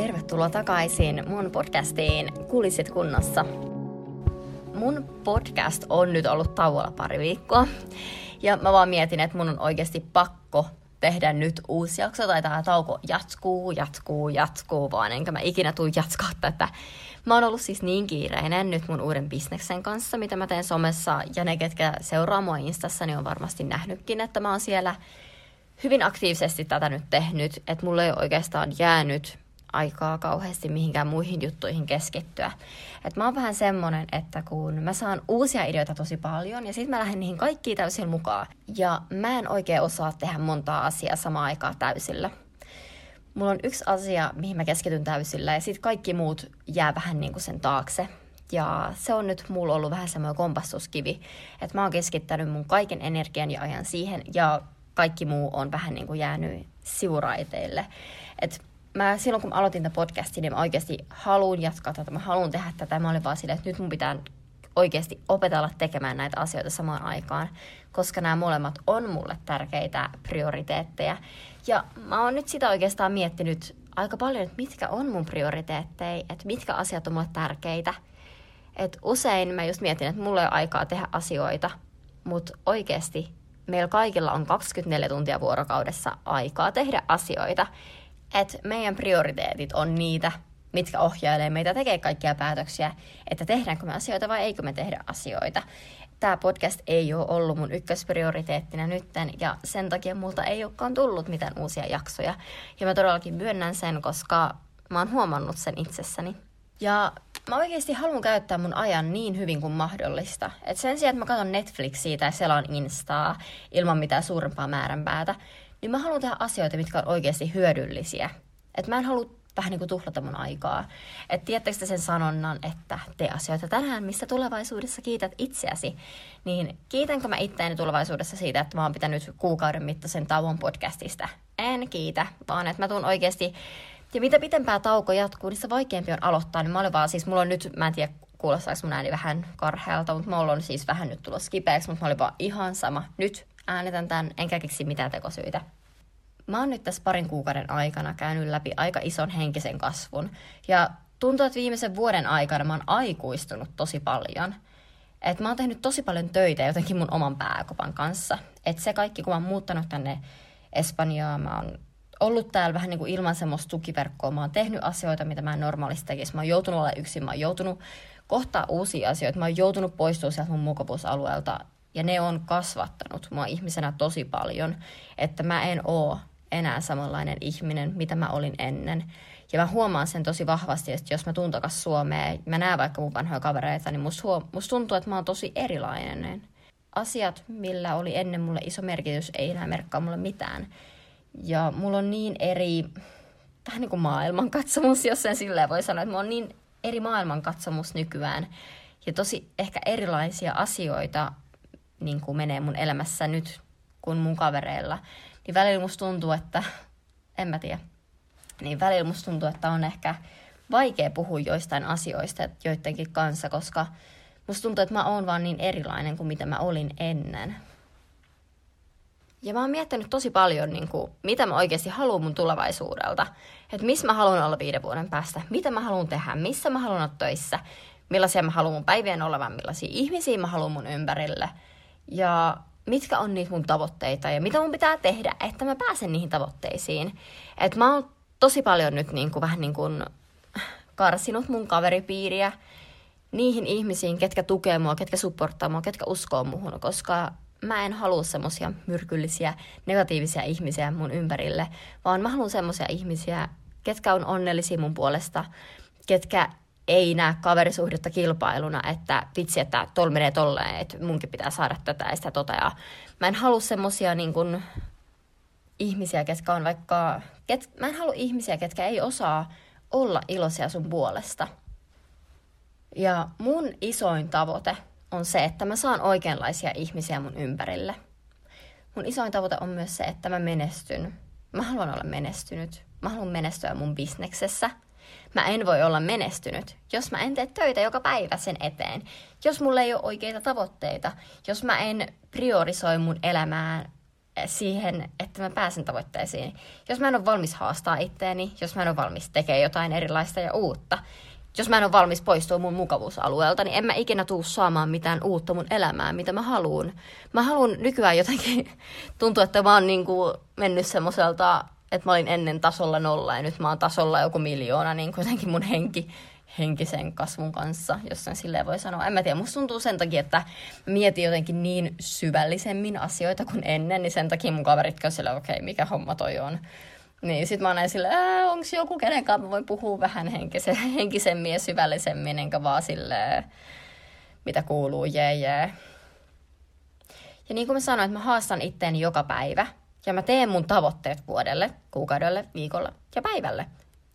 tervetuloa takaisin mun podcastiin Kulisit kunnossa. Mun podcast on nyt ollut tauolla pari viikkoa ja mä vaan mietin, että mun on oikeasti pakko tehdä nyt uusi jakso tai tämä tauko jatkuu, jatkuu, jatkuu vaan, enkä mä ikinä tuu jatkaa tätä. Mä oon ollut siis niin kiireinen nyt mun uuden bisneksen kanssa, mitä mä teen somessa, ja ne, ketkä seuraa mua Instassa, niin on varmasti nähnytkin, että mä oon siellä hyvin aktiivisesti tätä nyt tehnyt, että mulle ei oikeastaan jäänyt aikaa kauheasti mihinkään muihin juttuihin keskittyä. Et mä oon vähän semmonen, että kun mä saan uusia ideoita tosi paljon ja sitten mä lähden niihin kaikkiin täysin mukaan. Ja mä en oikein osaa tehdä montaa asiaa samaan aikaan täysillä. Mulla on yksi asia, mihin mä keskityn täysillä ja sitten kaikki muut jää vähän niin kuin sen taakse. Ja se on nyt mulla ollut vähän semmoinen kompastuskivi, että mä oon keskittänyt mun kaiken energian ja ajan siihen ja kaikki muu on vähän niin kuin jäänyt sivuraiteille. Et mä silloin kun mä aloitin tämän podcastin, niin mä oikeasti haluan jatkaa tätä, mä haluan tehdä tätä. Mä olin vaan silleen, että nyt mun pitää oikeasti opetella tekemään näitä asioita samaan aikaan, koska nämä molemmat on mulle tärkeitä prioriteetteja. Ja mä oon nyt sitä oikeastaan miettinyt aika paljon, että mitkä on mun prioriteetteja, että mitkä asiat on mulle tärkeitä. Et usein mä just mietin, että mulla ei ole aikaa tehdä asioita, mutta oikeasti meillä kaikilla on 24 tuntia vuorokaudessa aikaa tehdä asioita että meidän prioriteetit on niitä, mitkä ohjailee meitä tekee kaikkia päätöksiä, että tehdäänkö me asioita vai eikö me tehdä asioita. Tämä podcast ei ole ollut mun ykkösprioriteettina nytten ja sen takia multa ei olekaan tullut mitään uusia jaksoja. Ja mä todellakin myönnän sen, koska mä oon huomannut sen itsessäni. Ja mä oikeasti haluan käyttää mun ajan niin hyvin kuin mahdollista. Et sen sijaan, että mä katson Netflixiä tai selaan Instaa ilman mitään suurempaa määränpäätä, niin mä haluan tehdä asioita, mitkä on oikeasti hyödyllisiä. Et mä en halua vähän niin kuin tuhlata mun aikaa. Et tiedättekö sen sanonnan, että tee asioita tänään, missä tulevaisuudessa kiität itseäsi. Niin kiitänkö mä itseäni tulevaisuudessa siitä, että mä oon pitänyt kuukauden mittaisen tauon podcastista? En kiitä, vaan että mä tuun oikeasti... Ja mitä pitempää tauko jatkuu, niin se vaikeampi on aloittaa. Niin mä olin vaan siis, mulla on nyt, mä en tiedä kuulostaako mun ääni vähän karhealta, mutta mulla on siis vähän nyt tulossa kipeäksi, mutta mä olin vaan ihan sama. Nyt äänitän tämän, enkä keksi mitään tekosyitä. Mä oon nyt tässä parin kuukauden aikana käynyt läpi aika ison henkisen kasvun. Ja tuntuu, että viimeisen vuoden aikana mä oon aikuistunut tosi paljon. Et mä oon tehnyt tosi paljon töitä jotenkin mun oman pääkopan kanssa. Et se kaikki, kun mä oon muuttanut tänne Espanjaan, mä oon ollut täällä vähän niin kuin ilman semmoista tukiverkkoa. Mä oon tehnyt asioita, mitä mä en normaalisti tekisi. Mä oon joutunut olla yksin, mä oon joutunut kohtaa uusia asioita. Mä oon joutunut poistua sieltä mun mukavuusalueelta ja ne on kasvattanut mua ihmisenä tosi paljon, että mä en oo enää samanlainen ihminen, mitä mä olin ennen. Ja mä huomaan sen tosi vahvasti, että jos mä tuun takas Suomeen, mä näen vaikka mun vanhoja kavereita, niin musta, huom- musta tuntuu, että mä oon tosi erilainen. Asiat, millä oli ennen mulle iso merkitys, ei enää merkkaa mulle mitään. Ja mulla on niin eri, vähän niin kuin maailmankatsomus, jos sen silleen voi sanoa, että mulla on niin eri maailmankatsomus nykyään. Ja tosi ehkä erilaisia asioita niin kuin menee mun elämässä nyt kuin mun kavereilla, niin välillä musta tuntuu, että, en mä tiedä, niin välillä musta tuntuu, että on ehkä vaikea puhua joistain asioista joidenkin kanssa, koska musta tuntuu, että mä oon vaan niin erilainen kuin mitä mä olin ennen. Ja mä oon miettinyt tosi paljon, niin kuin, mitä mä oikeasti haluan mun tulevaisuudelta. Että missä mä haluan olla viiden vuoden päästä, mitä mä haluan tehdä, missä mä haluan olla töissä, millaisia mä haluan mun päivien olevan, millaisia ihmisiä mä haluan mun ympärille – ja mitkä on niitä mun tavoitteita ja mitä mun pitää tehdä, että mä pääsen niihin tavoitteisiin. Et mä oon tosi paljon nyt niin kuin, vähän niin kuin karsinut mun kaveripiiriä niihin ihmisiin, ketkä tukee mua, ketkä supporttaa mua, ketkä uskoo muhun, koska mä en halua semmosia myrkyllisiä, negatiivisia ihmisiä mun ympärille, vaan mä haluan semmosia ihmisiä, ketkä on onnellisia mun puolesta, ketkä ei näe kaverisuhdetta kilpailuna, että vitsi, että tol menee tolleen, että munkin pitää saada tätä ja sitä tota. Ja mä en halua semmosia niin kun, ihmisiä, ketkä on vaikka... Ket, mä en halua ihmisiä, ketkä ei osaa olla iloisia sun puolesta. Ja mun isoin tavoite on se, että mä saan oikeanlaisia ihmisiä mun ympärille. Mun isoin tavoite on myös se, että mä menestyn. Mä haluan olla menestynyt. Mä haluan menestyä mun bisneksessä – Mä en voi olla menestynyt, jos mä en tee töitä joka päivä sen eteen. Jos mulla ei ole oikeita tavoitteita, jos mä en priorisoi mun elämää siihen, että mä pääsen tavoitteisiin. Jos mä en ole valmis haastaa itteeni, jos mä en ole valmis tekemään jotain erilaista ja uutta, jos mä en ole valmis poistua mun mukavuusalueelta, niin en mä ikinä tuu saamaan mitään uutta mun elämään, mitä mä haluan. Mä haluan nykyään jotenkin, tuntuu, että mä oon niin kuin mennyt semmoiselta, että mä olin ennen tasolla nolla ja nyt mä oon tasolla joku miljoona, niin kuitenkin mun henki, henkisen kasvun kanssa, jos sen silleen voi sanoa. En mä tiedä, musta tuntuu sen takia, että mietin jotenkin niin syvällisemmin asioita kuin ennen, niin sen takia mun kaverit silleen, okei, okay, mikä homma toi on. Niin sit mä näin silleen, onko joku, kenen kanssa mä voin puhua vähän henkise, henkisemmin ja syvällisemmin, enkä vaan silleen, mitä kuuluu, jee jee. Ja niin kuin mä sanoin, että mä haastan itteeni joka päivä, ja mä teen mun tavoitteet vuodelle, kuukaudelle, viikolle ja päivälle.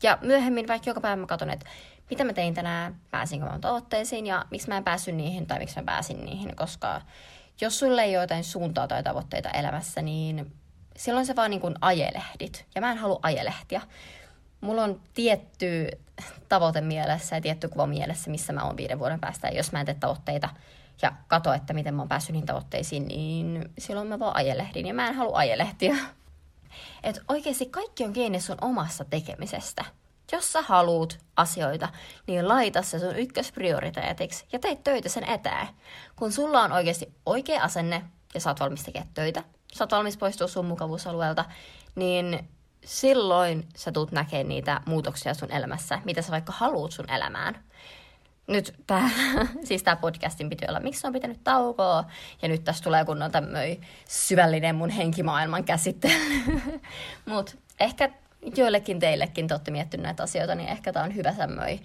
Ja myöhemmin vaikka joka päivä mä katson, että mitä mä tein tänään, pääsinkö mä tavoitteisiin ja miksi mä en päässyt niihin tai miksi mä pääsin niihin, koska jos sulle ei ole jotain suuntaa tai tavoitteita elämässä, niin silloin se vaan niin kuin ajelehdit. Ja mä en halua ajelehtiä. Mulla on tietty tavoite mielessä ja tietty kuva mielessä, missä mä oon viiden vuoden päästä. Ja jos mä en tee tavoitteita ja kato, että miten mä oon päässyt niihin tavoitteisiin, niin silloin mä vaan ajelehdin. Ja mä en halua ajelehtiä. Et oikeasti kaikki on kiinni sun omassa tekemisestä. Jos sä haluut asioita, niin laita se sun ykkösprioriteetiksi ja tee töitä sen eteen. Kun sulla on oikeasti oikea asenne ja sä oot valmis tekemään töitä, sä oot valmis poistua sun mukavuusalueelta, niin silloin sä tulet näkemään niitä muutoksia sun elämässä, mitä sä vaikka haluut sun elämään. Nyt tää, siis tää podcastin piti olla, miksi on pitänyt taukoa, ja nyt tässä tulee kunnon tämmöinen syvällinen mun henkimaailman käsittely. Mut ehkä joillekin teillekin te olette miettineet näitä asioita, niin ehkä tämä on hyvä semmoinen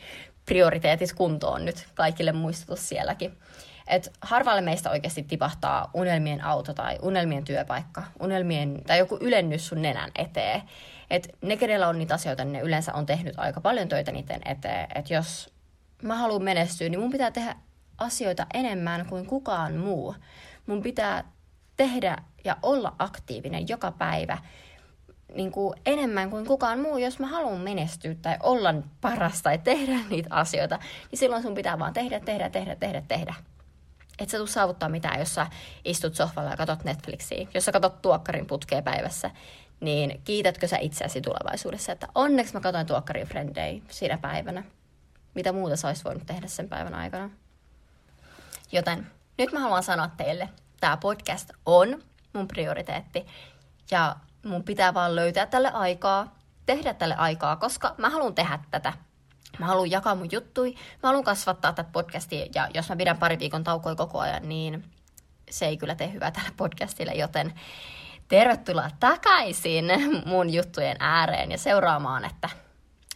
prioriteetit kuntoon nyt kaikille muistutus sielläkin. Et harvalle meistä oikeasti tipahtaa unelmien auto tai unelmien työpaikka, unelmien, tai joku ylennys sun nenän eteen. Et ne, kenellä on niitä asioita, niin ne yleensä on tehnyt aika paljon töitä niiden eteen. Et jos mä haluan menestyä, niin mun pitää tehdä asioita enemmän kuin kukaan muu. Mun pitää tehdä ja olla aktiivinen joka päivä niin kuin enemmän kuin kukaan muu, jos mä haluan menestyä tai olla paras tai tehdä niitä asioita, niin silloin sun pitää vaan tehdä, tehdä, tehdä, tehdä, tehdä. Et sä tuu saavuttaa mitään, jos sä istut sohvalla ja katot Netflixiä, jos sä katot tuokkarin putkea päivässä, niin kiitätkö sä itseäsi tulevaisuudessa, että onneksi mä katoin tuokkarin Friendei siinä päivänä. Mitä muuta sä olisi voinut tehdä sen päivän aikana? Joten nyt mä haluan sanoa teille, tämä podcast on mun prioriteetti. Ja mun pitää vaan löytää tälle aikaa, tehdä tälle aikaa, koska mä haluan tehdä tätä. Mä haluan jakaa mun juttui, mä haluan kasvattaa tätä podcastia, ja jos mä pidän pari viikon taukoja koko ajan, niin se ei kyllä tee hyvää tälle podcastille, joten tervetuloa takaisin mun juttujen ääreen ja seuraamaan, että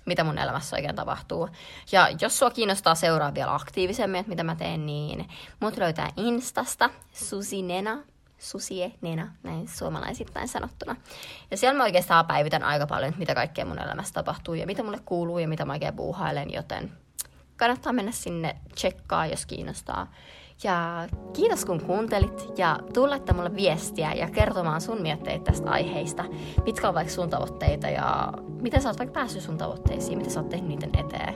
mitä mun elämässä oikein tapahtuu. Ja jos sua kiinnostaa seuraa vielä aktiivisemmin, että mitä mä teen, niin mut löytää Instasta Susinena susie, nena, näin suomalaisittain sanottuna. Ja siellä mä oikeastaan päivitän aika paljon, että mitä kaikkea mun elämässä tapahtuu ja mitä mulle kuuluu ja mitä mä oikein puuhailen, joten kannattaa mennä sinne tsekkaa, jos kiinnostaa. Ja kiitos kun kuuntelit ja tuu mulle viestiä ja kertomaan sun mietteitä tästä aiheista. Mitkä on vaikka sun tavoitteita ja miten sä oot vaikka päässyt sun tavoitteisiin, miten sä oot tehnyt niiden eteen.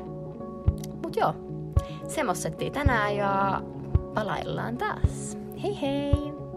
Mut joo, semmosettiin tänään ja palaillaan taas. Hei hei!